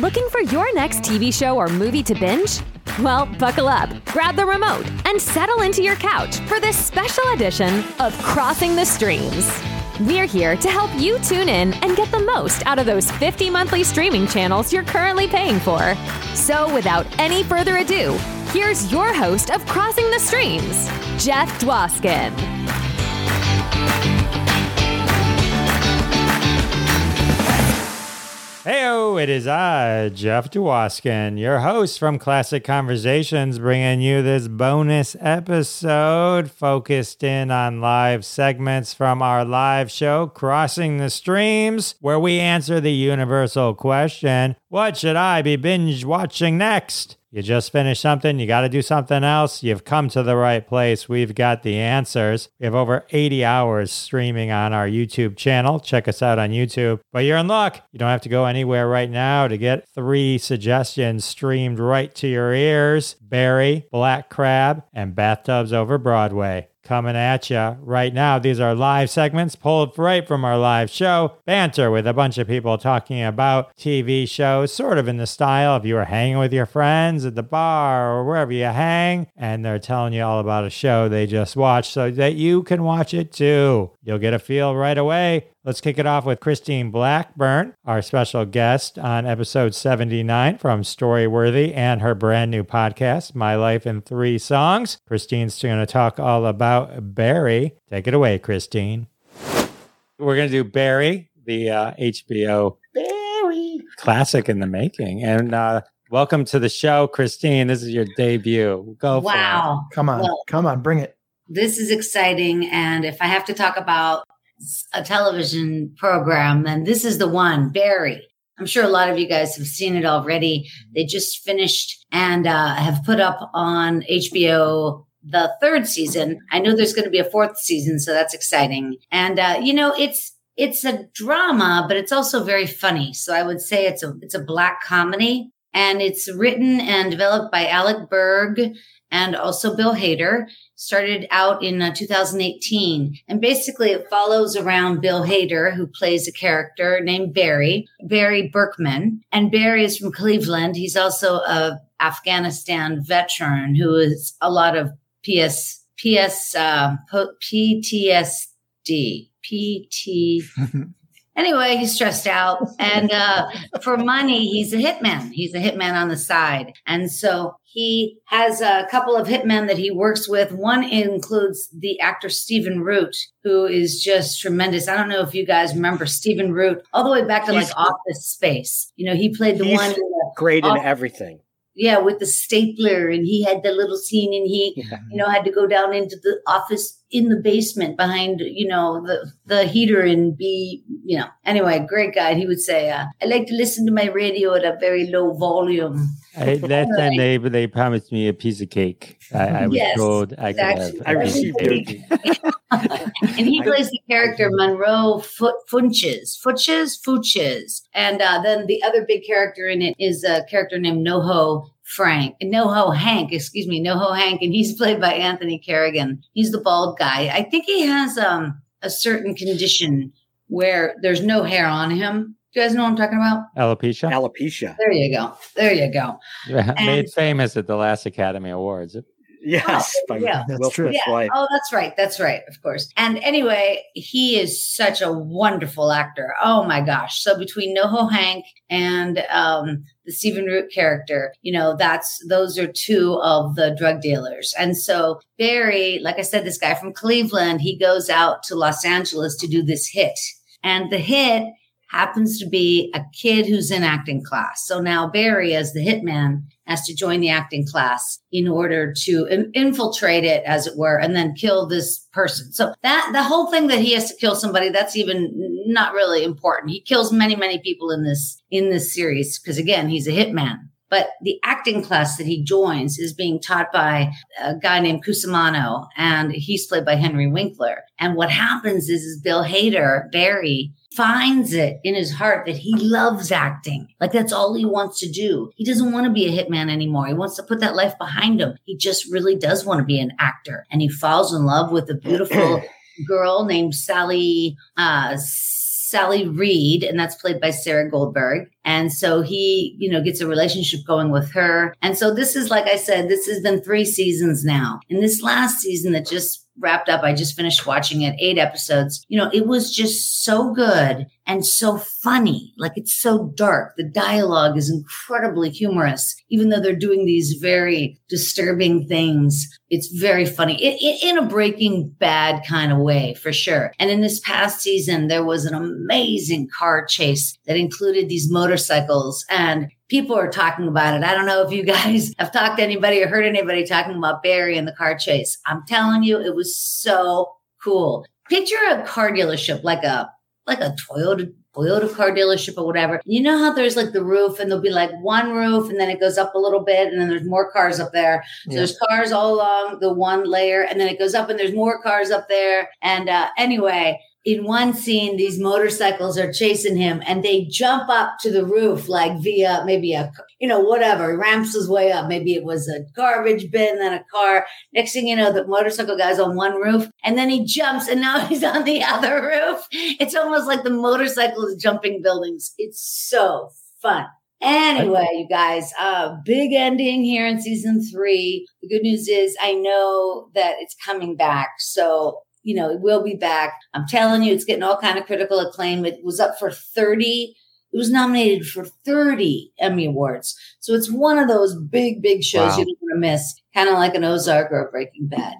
Looking for your next TV show or movie to binge? Well, buckle up, grab the remote, and settle into your couch for this special edition of Crossing the Streams. We're here to help you tune in and get the most out of those 50 monthly streaming channels you're currently paying for. So, without any further ado, here's your host of Crossing the Streams, Jeff Dwoskin. Heyo, it is I, Jeff Dwoskin, your host from Classic Conversations, bringing you this bonus episode focused in on live segments from our live show, Crossing the Streams, where we answer the universal question What should I be binge watching next? You just finished something, you got to do something else. You've come to the right place. We've got the answers. We have over 80 hours streaming on our YouTube channel. Check us out on YouTube. But you're in luck. You don't have to go anywhere right now to get three suggestions streamed right to your ears Barry, Black Crab, and Bathtubs Over Broadway coming at you right now. These are live segments pulled right from our live show. Banter with a bunch of people talking about TV shows, sort of in the style of you were hanging with your friends at the bar or wherever you hang, and they're telling you all about a show they just watched so that you can watch it too. You'll get a feel right away. Let's kick it off with Christine Blackburn, our special guest on episode 79 from Storyworthy and her brand new podcast, My Life in Three Songs. Christine's going to talk all about Barry. Take it away, Christine. We're going to do Barry, the uh, HBO Barry classic in the making. And uh, welcome to the show, Christine. This is your debut. Go for it. Wow. Come on, Well- come on, bring it. This is exciting. And if I have to talk about a television program, and this is the one, Barry. I'm sure a lot of you guys have seen it already. They just finished and uh, have put up on HBO the third season. I know there's going to be a fourth season, so that's exciting. And uh, you know, it's it's a drama, but it's also very funny. So I would say it's a it's a black comedy, and it's written and developed by Alec Berg and also Bill Hader. Started out in uh, 2018, and basically it follows around Bill Hader, who plays a character named Barry, Barry Berkman, and Barry is from Cleveland. He's also a Afghanistan veteran who is a lot of PS PS uh, PTSD PT. Anyway, he's stressed out. And uh, for money, he's a hitman. He's a hitman on the side. And so he has a couple of hitmen that he works with. One includes the actor Stephen Root, who is just tremendous. I don't know if you guys remember Stephen Root, all the way back to like Office Space. You know, he played the He's one, the, Great in everything. Yeah, with the stapler, and he had the little scene, and he Yeah. you know, had to go down into the office in the basement behind, you know, the, the heater and be, you know, anyway, great guy. He would say, uh, I like to listen to my radio at a very low volume. I, that time they they promised me a piece of cake. I, I was Yes, told I could have. exactly. a I piece of received cake. it. and he plays the character Monroe Foot Funches, Futches, Fuches. And uh, then the other big character in it is a character named NoHo Frank, NoHo Hank, excuse me, NoHo Hank, and he's played by Anthony Carrigan. He's the bald guy. I think he has um, a certain condition where there's no hair on him. Do you guys know what I'm talking about? Alopecia? Alopecia. There you go. There you go. Made And- famous at the last Academy Awards. Yes, by yeah. Will That's true. Yeah. Oh, that's right. That's right. Of course. And anyway, he is such a wonderful actor. Oh my gosh. So between NoHo Hank and um, the Stephen Root character, you know, that's those are two of the drug dealers. And so Barry, like I said, this guy from Cleveland, he goes out to Los Angeles to do this hit. And the hit happens to be a kid who's in acting class. So now Barry, as the hitman, has to join the acting class in order to in- infiltrate it, as it were, and then kill this person. So that the whole thing that he has to kill somebody, that's even not really important. He kills many, many people in this in this series because again, he's a hitman. But the acting class that he joins is being taught by a guy named Cusimano, and he's played by Henry Winkler. And what happens is, is Bill Hader, Barry, finds it in his heart that he loves acting. Like that's all he wants to do. He doesn't want to be a hitman anymore. He wants to put that life behind him. He just really does want to be an actor. And he falls in love with a beautiful girl named Sally uh Sally Reed, and that's played by Sarah Goldberg. And so he, you know, gets a relationship going with her. And so this is, like I said, this has been three seasons now. In this last season that just wrapped up. I just finished watching it, eight episodes. You know, it was just so good and so funny. Like it's so dark. The dialogue is incredibly humorous, even though they're doing these very disturbing things. It's very funny it, it, in a breaking bad kind of way, for sure. And in this past season, there was an amazing car chase that included these motorcycles and people are talking about it. I don't know if you guys have talked to anybody or heard anybody talking about Barry and the car chase. I'm telling you, it was so cool. Picture a car dealership like a like a Toyota Toyota car dealership or whatever. You know how there's like the roof and there'll be like one roof and then it goes up a little bit and then there's more cars up there. So yeah. there's cars all along the one layer and then it goes up and there's more cars up there. And uh, anyway, in one scene, these motorcycles are chasing him and they jump up to the roof, like via maybe a, you know, whatever, he ramps his way up. Maybe it was a garbage bin, then a car. Next thing you know, the motorcycle guy's on one roof and then he jumps and now he's on the other roof. It's almost like the motorcycle is jumping buildings. It's so fun. Anyway, you guys, uh, big ending here in season three. The good news is I know that it's coming back. So you know, it will be back. I'm telling you, it's getting all kind of critical acclaim. It was up for 30. It was nominated for 30 Emmy Awards. So it's one of those big, big shows wow. you don't want to miss, kind of like an Ozark or a Breaking Bad.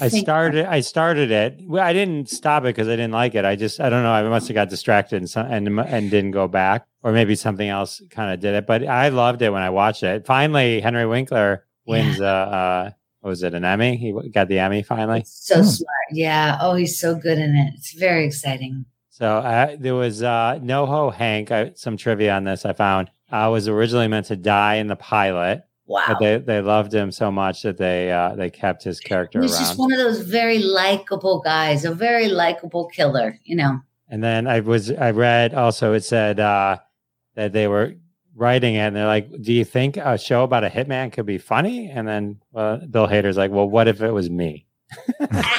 I started. I started it. Well, I didn't stop it because I didn't like it. I just, I don't know. I must have got distracted and and, and didn't go back, or maybe something else kind of did it. But I loved it when I watched it. Finally, Henry Winkler wins yeah. uh, uh, was it an Emmy? He got the Emmy finally. So hmm. smart, yeah. Oh, he's so good in it. It's very exciting. So uh, there was uh, NoHo Hank. I, some trivia on this I found. Uh, was originally meant to die in the pilot. Wow. But they, they loved him so much that they uh, they kept his character He's just one of those very likable guys, a very likable killer, you know. And then I was I read also it said uh, that they were writing it and they're like, Do you think a show about a hitman could be funny? And then well, Bill Hader's like, Well, what if it was me?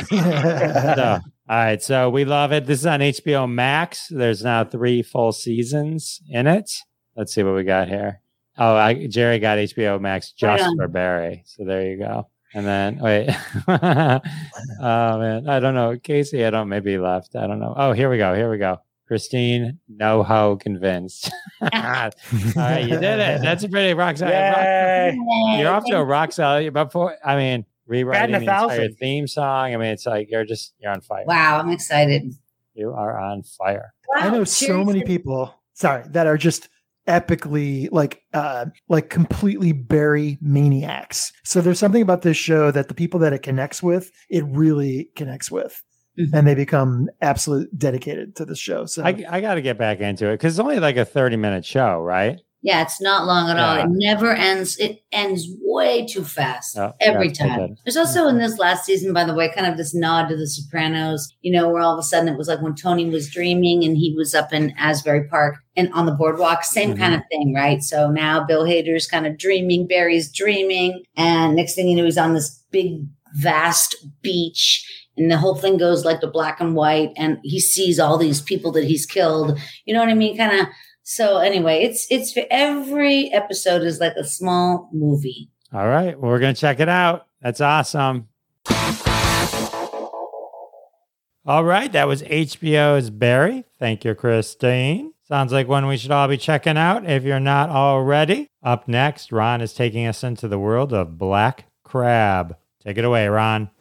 so, all right. So we love it. This is on HBO Max. There's now three full seasons in it. Let's see what we got here. Oh, I, Jerry got HBO Max just for Barry. So there you go. And then wait, oh man, I don't know. Casey, I don't. Maybe left. I don't know. Oh, here we go. Here we go. Christine, no how convinced. All right, you did it. That's a pretty rock solid. Rock, you're off to a rock solid. Before, I mean, rewriting the entire theme song. I mean, it's like you're just you're on fire. Wow, I'm excited. You are on fire. Wow, I know so many people. Sorry, that are just epically like uh like completely Barry maniacs. So there's something about this show that the people that it connects with, it really connects with mm-hmm. and they become absolute dedicated to the show. So I, I got to get back into it because it's only like a 30 minute show, right? Yeah, it's not long at yeah. all. It never ends. It ends way too fast oh, every time. There's also in this last season, by the way, kind of this nod to The Sopranos. You know, where all of a sudden it was like when Tony was dreaming and he was up in Asbury Park and on the boardwalk, same mm-hmm. kind of thing, right? So now Bill Hader's kind of dreaming, Barry's dreaming, and next thing you know, he's on this big, vast beach and the whole thing goes like the black and white and he sees all these people that he's killed. You know what i mean? Kind of so anyway it's it's every episode is like a small movie. All right well, we're gonna check it out. That's awesome. All right that was hbo's barry. Thank you christine. Sounds like one we should all be checking out if you're not already. Up next, Ron is taking us into the world of Black Crab. Take it away, Ron.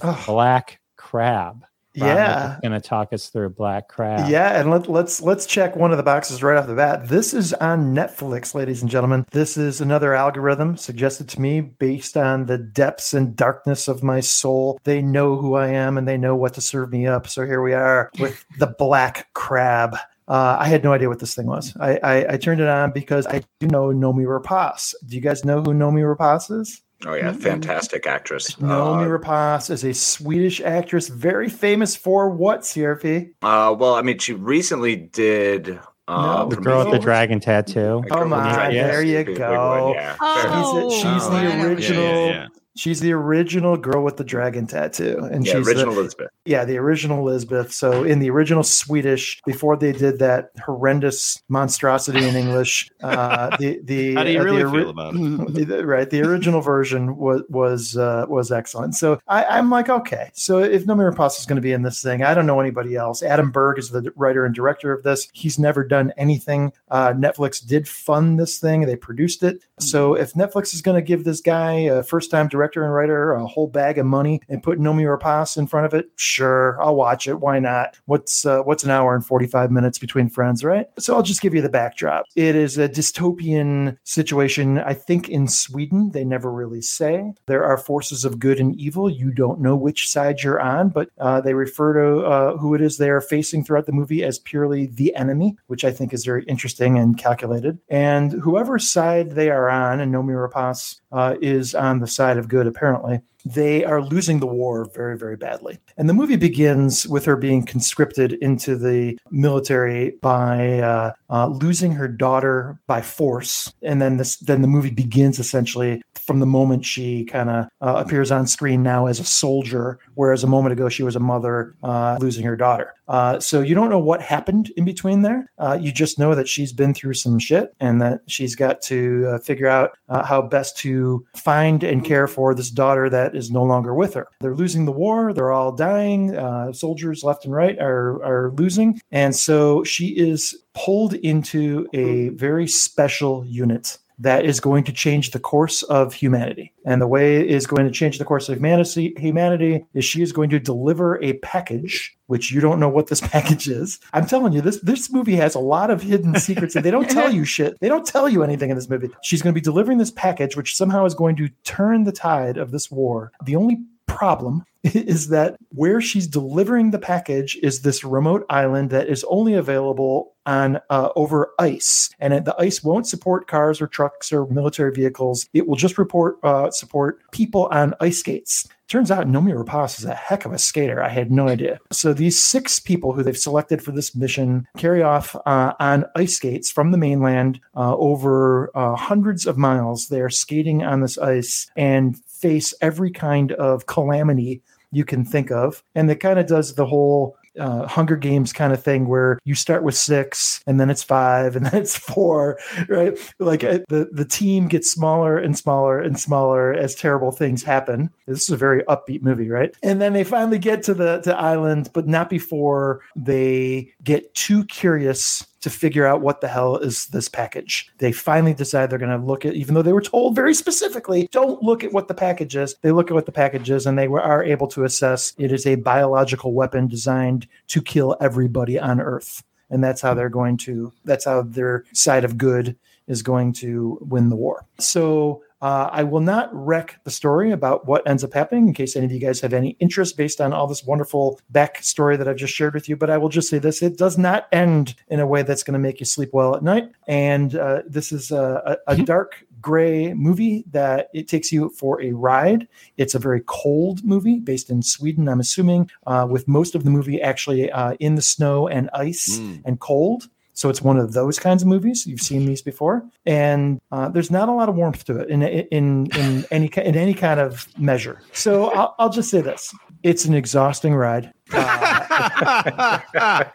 Oh. Black Crab. yeah, going to talk us through Black Crab. Yeah, and let, let's let's check one of the boxes right off the bat. This is on Netflix, ladies and gentlemen. This is another algorithm suggested to me based on the depths and darkness of my soul. They know who I am and they know what to serve me up. So here we are with the Black Crab. Uh, I had no idea what this thing was. I, I, I, turned it on because I do know Noomi Rapace. Do you guys know who Noomi Rapace is? Oh yeah, fantastic actress. Noomi uh, Rapace is a Swedish actress, very famous for what, CRP? Uh, well, I mean, she recently did uh, no, the girl with the dragon tattoo. Oh my! There you go. Yeah. Oh, she's, she's oh, the original. Yeah, yeah, She's the original girl with the dragon tattoo, and Yeah, she's original the, Elizabeth. yeah the original Elizabeth. So in the original Swedish, before they did that horrendous monstrosity in English, uh, the the How do you uh, really the, ori- feel about it? right the original version was was uh, was excellent. So I, i'm like okay. So if Noomi Rapace is going to be in this thing i don't know anybody else. Adam berg is the writer and director of this. He's never done anything. Uh, netflix did fund this thing. They produced it. So if netflix is going to give this guy a first time director and writer a whole bag of money and put Noomi Rapace in front of it? Sure i'll watch it. Why not? What's uh, what's an hour and 45 minutes between friends right? So i'll just give you the backdrop. It is a dystopian situation i think in sweden. They never really say. There are forces of good and evil. You don't know which side you're on but uh, they refer to uh, who it is they are facing throughout the movie as purely the enemy which i think is very interesting and calculated. And whoever side they are on and Noomi Rapace uh, is on the side of good apparently they are losing the war very, very badly. And the movie begins with her being conscripted into the military by uh, uh, losing her daughter by force. And then this, then the movie begins essentially from the moment she kind of uh, appears on screen now as a soldier, whereas a moment ago she was a mother uh, losing her daughter. Uh, so you don't know what happened in between there. Uh, you just know that she's been through some shit and that she's got to uh, figure out uh, how best to find and care for this daughter that is no longer with her. They're losing the war. They're all dying. Soldiers left and right are, are losing. And so she is pulled into a very special unit that is going to change the course of humanity. And the way it is going to change the course of humanity, humanity is she is going to deliver a package, which you don't know what this package is. I'm telling you, this this movie has a lot of hidden secrets, and they don't tell you shit. They don't tell you anything in this movie. She's going to be delivering this package, which somehow is going to turn the tide of this war. The only problem is that where she's delivering the package is this remote island that is only available on uh, over ice, and it- the ice won't support cars or trucks or military vehicles. It will just report uh, support people on ice skates. Turns out Nomi Rapace is a heck of a skater. I had no idea. So these six people who they've selected for this mission carry off uh, on ice skates from the mainland uh, over uh, hundreds of miles. They're skating on this ice and face every kind of calamity you can think of. And it kind of does the whole uh, Hunger Games kind of thing where you start with six and then it's five and then it's four, right? Like uh, the, the team gets smaller and smaller and smaller as terrible things happen. This is a very upbeat movie, right? And then they finally get to the to island, but not before they get too curious to figure out what the hell is this package. They finally decide they're going to look at, even though they were told very specifically, don't look at what the package is. They look at what the package is and they were, are able to assess it is a biological weapon designed to kill everybody on Earth. And that's how they're going to, that's how their side of good is going to win the war. So uh, I will not wreck the story about what ends up happening in case any of you guys have any interest based on all this wonderful backstory that I've just shared with you. But I will just say this it does not end in a way that's going to make you sleep well at night. And uh, this is a, a, a dark gray movie that it takes you for a ride. It's a very cold movie based in Sweden, I'm assuming, uh, with most of the movie actually uh, in the snow and ice Mm. and cold. So it's one of those kinds of movies. You've seen these before, and uh, there's not a lot of warmth to it in in in any in any kind of measure. So I'll, I'll just say this: it's an exhausting ride. Uh,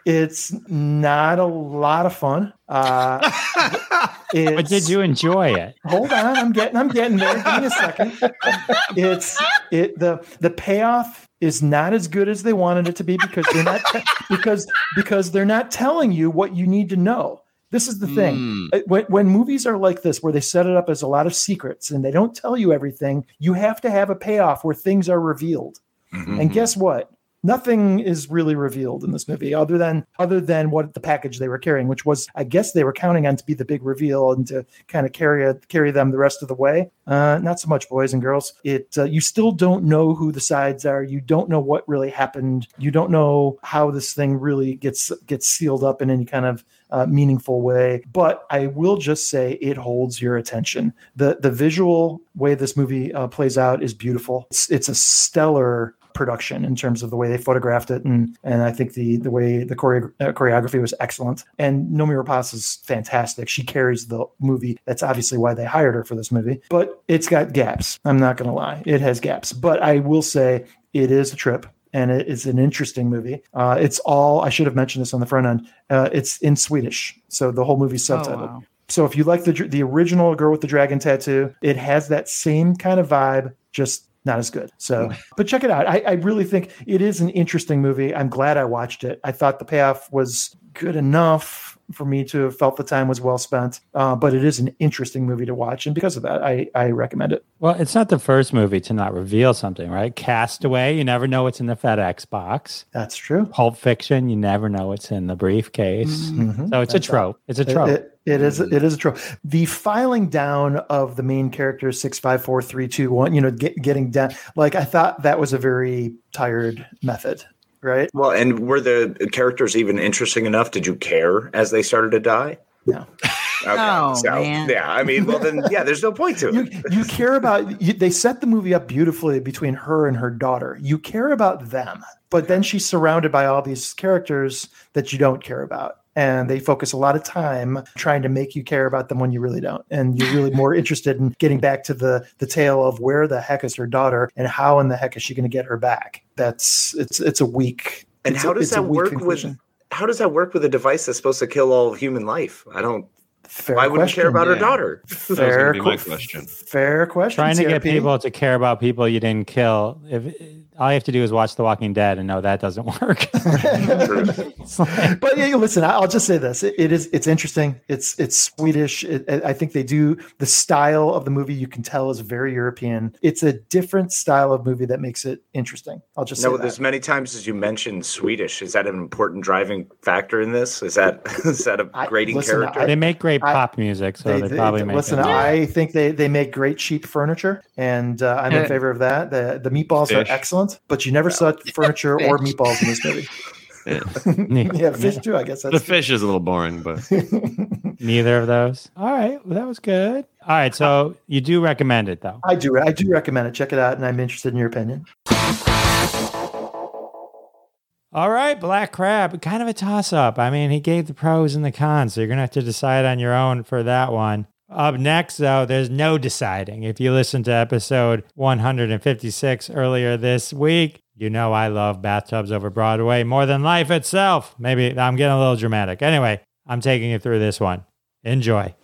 it's not a lot of fun. Uh, But did you enjoy it? hold on i'm getting i'm getting there give me a second it's it the the payoff is not as good as they wanted it to be because they're not te- because because they're not telling you what you need to know this is the thing Mm. When, when movies are like this where they set it up as a lot of secrets and they don't tell you everything you have to have a payoff where things are revealed Mhm. and guess what? Nothing is really revealed in this movie other than other than what the package they were carrying, which was I guess they were counting on to be the big reveal and to kind of carry a, carry them the rest of the way. Uh, not so much, boys and girls. It uh, you still don't know who the sides are. You don't know what really happened. You don't know how this thing really gets gets sealed up in any kind of uh, meaningful way. But I will just say it holds your attention. the The visual way this movie uh, plays out is beautiful. It's, it's a stellar production in terms of the way they photographed it, and and I think the the way the uh, choreography was excellent. And Noomi Rapace is fantastic. She carries the movie. That's obviously why they hired her for this movie. But it's got gaps. I'm not going to lie. It has gaps. But I will say it is a trip and it is an interesting movie. Uh, it's all I should have mentioned this on the front end. Uh, it's in Swedish, so the whole movie's Oh, subtitled. wow. So if you like the the original Girl with the Dragon Tattoo, it has that same kind of vibe, just not as good. So, but check it out. I, I really think it is an interesting movie. I'm glad I watched it. I thought the payoff was good enough for me to have felt the time was well spent. Uh, but it is an interesting movie to watch, and because of that, I I recommend it. Well, it's not the first movie to not reveal something, right? Castaway, you never know what's in the FedEx box. That's true. Pulp Fiction, you never know what's in the briefcase. Mhm. So it's a trope. It's a It- trope. it- it is. It is a trope. The filing down of the main character six five four three two one. You know, get, getting down. Like I thought that was a very tired method, right? Well, and were the characters even interesting enough? Did you care as they started to die? No. Okay, Oh, so, man. yeah, I mean, well, then, yeah, there's no point to You it. you care about. You, they set the movie up beautifully between her and her daughter. You care about them, but then she's surrounded by all these characters that you don't care about. And they focus a lot of time trying to make you care about them when you really don't. And you're really more interested in getting back to the the tale of where the heck is her daughter and how in the heck is she going to get her back. That's it's it's a weak. And how does a that work conclusion. with? How does that work with a device that's supposed to kill all human life? I don't. Fair why wouldn't care question. about her daughter? Fair be my question. Fair question. Trying to get people to care about people you didn't kill. If all you have to do is watch The Walking Dead and know that doesn't work. Like- but yeah, listen, I- I'll just say this: it, it is it's interesting. It's it's Swedish. It, I think they do the style of the movie. You can tell is very European. It's a different style of movie that makes it interesting. I'll just No, say as many times as you mentioned Swedish, is that an important driving factor in this? Is that is that a I- grading listen, character? they make great I- pop music, so they, probably make listen. it. I think they they make great cheap furniture, and uh, I'm in Yeah. favor of that. The the meatballs Fish. are excellent, but you never saw furniture or meatballs in this movie. yeah, fish too. I guess The that's fish is a little boring, but Neither of those. All right, well, that was good. All right, so you do recommend it though. I do. I do recommend it. Check it out, and I'm interested in your opinion. All right, Black Crab, kind of a toss up. I mean, he gave the pros and the cons, so you're going to have to decide on your own for that one. Up next, though, there's no deciding. If you listened to episode 156 earlier this week, you know I love bathtubs over Broadway more than life itself. Maybe I'm getting a little dramatic. Anyway, I'm taking you through this one. Enjoy.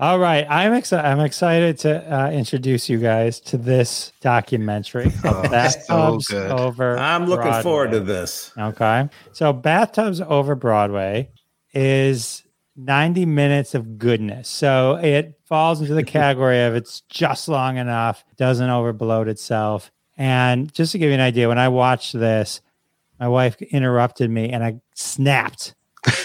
All right, I'm excited. I'm excited to uh, introduce you guys to this documentary. Bathtubs good. over. I'm looking forward to this. Okay. So Bathtubs Over Broadway is 90 minutes of goodness. So it falls into the category of it's just long enough, doesn't overbloat itself. And just to give you an idea, when I watched this, my wife interrupted me and I snapped.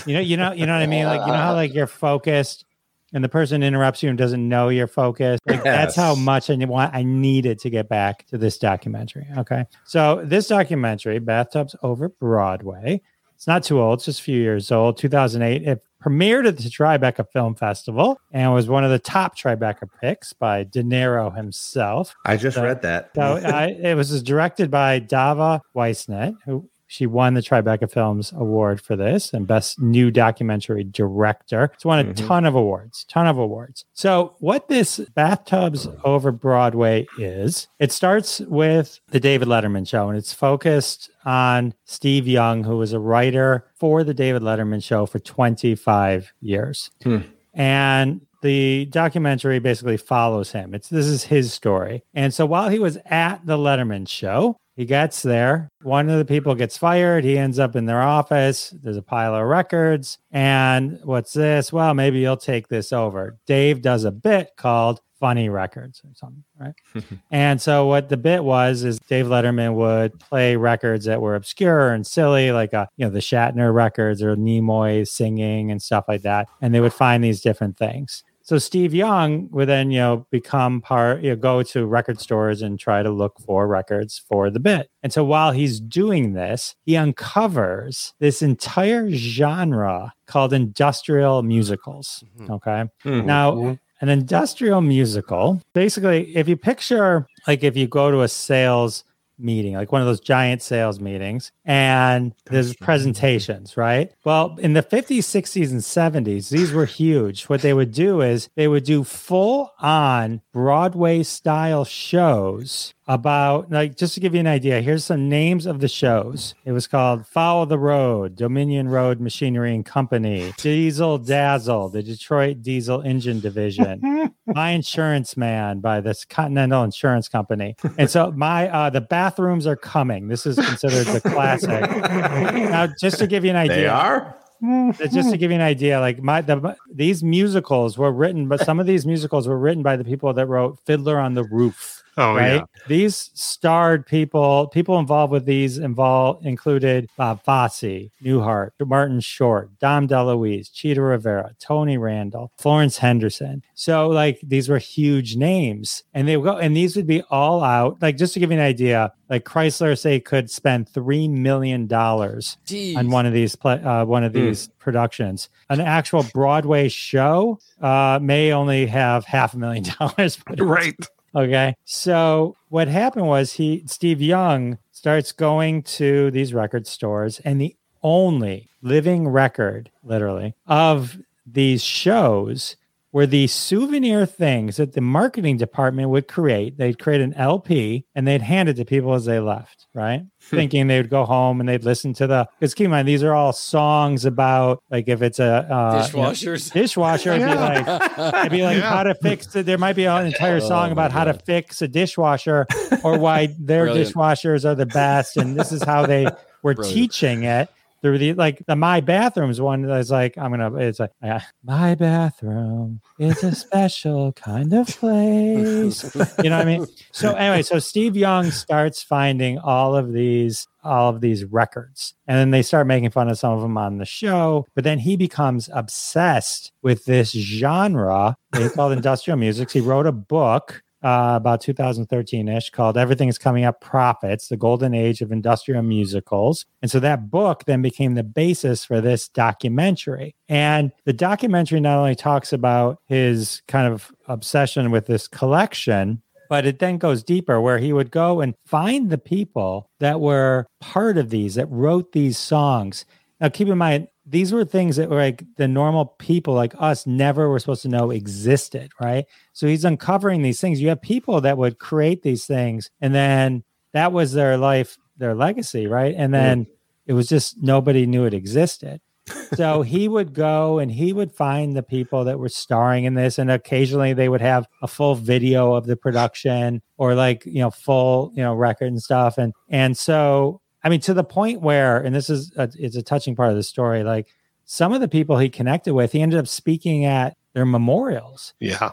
You know, you know, you know what I mean? Like, you know how like you're focused and the person interrupts you and doesn't know you're focused. Like that's how much I want I needed to get back to this documentary. Okay. So this documentary, Bathtubs Over Broadway, it's not too old, it's just a few years old, 2008. It premiered at the Tribeca Film Festival and was one of the top Tribeca picks by De Niro himself. I just So- read that. So I, it was directed by Dava Whisenant, who she won the Tribeca Films Award for this and Best New Documentary Director. It's won a Mhm. ton of awards, ton of awards. So what this Bathtubs Over Broadway is, it starts with the David Letterman show and it's focused on Steve Young, who was a writer for the David Letterman show for 25 years. Hmm. And the documentary basically follows him. It's this is his story. And so while he was at the Letterman show, he gets there. One of the people gets fired. He ends up in their office. There's a pile of records. And what's this? Well, maybe you'll take this over. Dave does a bit called Funny Records or something, right? and so what the bit was is Dave Letterman would play records that were obscure and silly, like uh, you know the Shatner records or Nimoy singing and stuff like that. And they would find these different things. So Steve Young would then, you know, become part, you know, go to record stores and try to look for records for the bit. And so while he's doing this, he uncovers this entire genre called industrial musicals. Okay. Mhm. Now, an industrial musical, basically, if you picture like if you go to a sales meeting, like one of those giant sales meetings, and there's presentations, right? Well, in the 50s, 60s, and 70s, these were huge. What they would do is they would do full on Broadway style shows about like just to give you an idea here's some names of the shows it was called follow the road dominion road machinery and company diesel dazzle the detroit diesel engine division my insurance man by this continental insurance company and so my uh the bathrooms are coming this is considered the classic now just to give you an idea They are. just to give you an idea, like my the these musicals were written, but some of these musicals were written by the people that wrote Fiddler on the Roof. Oh right? yeah. These starred people, people involved with these involved included Bob Fosse, Newhart, Martin Short, Dom DeLuise, Chita Rivera, Tony Randall, Florence Henderson. So like these were huge names, and they would go, and these would be all out. Like just to give you an idea, like Chrysler say could spend three million dollars on one of these pla uh, one of these productions. An actual Broadway show uh, may only have half a million dollars. put into Right. Okay. So what happened was he Steve Young starts going to these record stores and the only living record literally of these shows were these souvenir things that the marketing department would create. They'd create an LP and they'd hand it to people as they left, right? Thinking they would go home and they'd listen to the because keep in mind these are all songs about like if it's a uh, you know, dishwasher, it'd be like It'd be like Yeah. how to fix it. There might be an entire song Oh, about my how to fix a dishwasher or why their Brilliant. dishwashers are the best. And this is how they were Brilliant. teaching it through the like the my bathrooms one that's like I'm gonna it's like uh, my bathroom is a special kind of place. you know what I mean? So anyway, so Steve Young starts finding all of these all of these records and then they start making fun of some of them on the show but then he becomes obsessed with this genre they called industrial music he wrote a book uh, about 2013-ish called everything is coming up profits the golden age of industrial musicals. And so that book then became the basis for this documentary. And the documentary not only talks about his kind of obsession with this collection but it then goes deeper where he would go and find the people that were part of these that wrote these songs. Now keep in mind these were things that were like the normal people like us never were supposed to know existed right? So he's uncovering these things. You have people that would create these things and then that was their life their legacy right? And then mm. it was just nobody knew it existed. So he would go and he would find the people that were starring in this and occasionally they would have a full video of the production or like you know full you know record and stuff. And and so i mean to the point where and this is a, it's a touching part of the story like some of the people he connected with he ended up speaking at their memorials Yeah.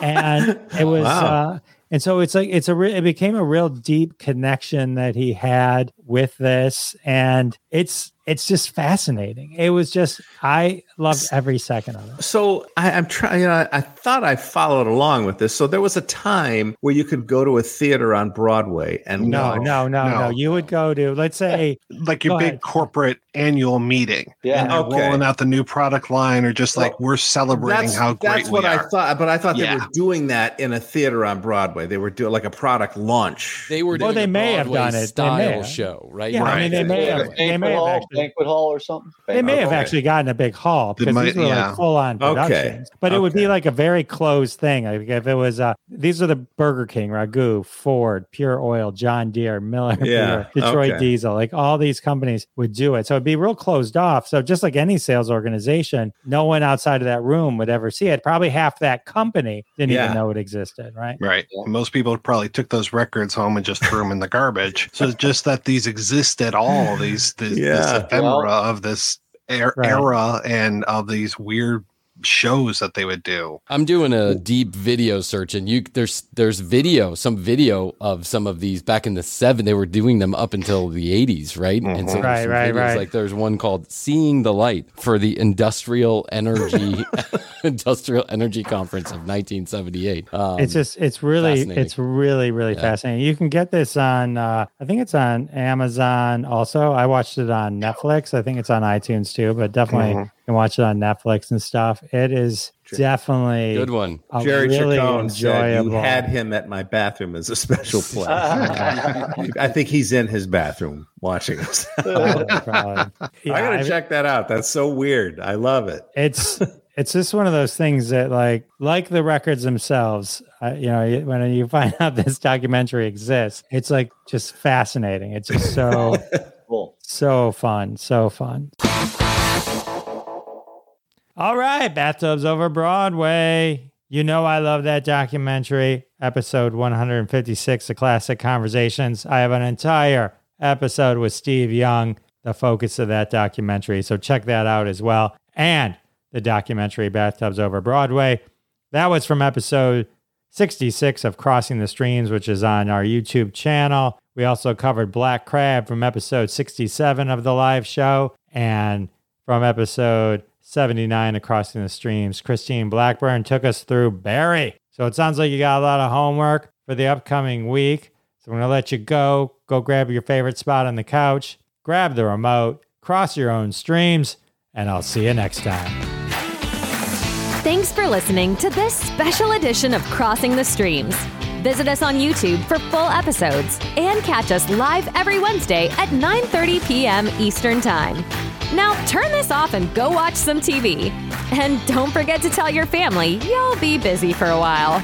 and it was Wow. uh and so it's like it's a re- it became a real deep connection that he had with this and it's it's just fascinating it was just i loved every second of it So I, I'm trying. You know, I, I thought I followed along with this. So there was a time where you could go to a theater on Broadway and no no no no No. you would go to let's say Like your big ahead. corporate annual meeting. Yeah. And they're Okay. rolling out the new product line or just like we're celebrating That's, how great that's we what I thought, but I thought they were doing that in a theater on Broadway. They were doing like a product launch. They were Well, doing they a may have done it. They may style have. show, right? yeah i mean they may Yeah, have they may have actually banquet hall or something. They may have actually gotten a big hall because might- these were yeah. like full on productions. Okay. But it would be like a very closed thing. Like if it was uh these are the Burger King, Ragu, Ford, Pure Oil, John Deere, Miller, Yeah, Beer, Detroit okay. Diesel, like all these companies would do it. So it'd be real closed off. So just like any sales organization, no one outside of that room would ever see it. Probably half that company didn't Yeah. even know it existed, right? Right. Most people probably took those records home and just threw them in the garbage. So just that these exist at all, these this, this Yeah. Ephemera of this er- Right. era and of these weird shows that they would do. I'm doing a deep video search, and you there's there's video, some video of some of these back in the seven. They were doing them up until the 80s, right? And so there's Right, some right, videos, right. Like there's one called "Seeing the Light" for the Industrial Energy Industrial Energy Conference of 1978. Um, it's just it's really it's really really Yeah. fascinating you can get this on uh i think it's on amazon also i watched it on netflix i think it's on itunes too but definitely can watch it on Netflix and stuff. It is definitely Good one. a Jerry really Chacon said you had him at my bathroom as a special play. I think he's in his bathroom watching us. Probably, probably. Yeah, I gotta I- check that out. That's so weird. I love it. it's it's just one of those things that like like the records themselves uh, you know when you find out this documentary exists it's like just fascinating it's just so Cool. so fun so fun all right bathtubs over broadway you know i love that documentary episode 156 of classic conversations i have an entire episode with steve young the focus of that documentary so check that out as well and the documentary Bathtubs Over Broadway. That was from episode 66 of Crossing the Streams, which is on our YouTube channel. We also covered Black Crab from episode 67 of the live show. And from episode 79 of Crossing the Streams, Christine Blackburn took us through Barry. So it sounds like you got a lot of homework for the upcoming week. So I'm going to let you go. Go grab your favorite spot on the couch, grab the remote, cross your own streams, and I'll see you next time. Thanks for listening to this special edition of Crossing the Streams. Visit us on YouTube for full episodes and catch us live every Wednesday at 9:30 p.m. Eastern Time. Now turn this off and go watch some TV. And don't forget to tell your family you'll be busy for a while.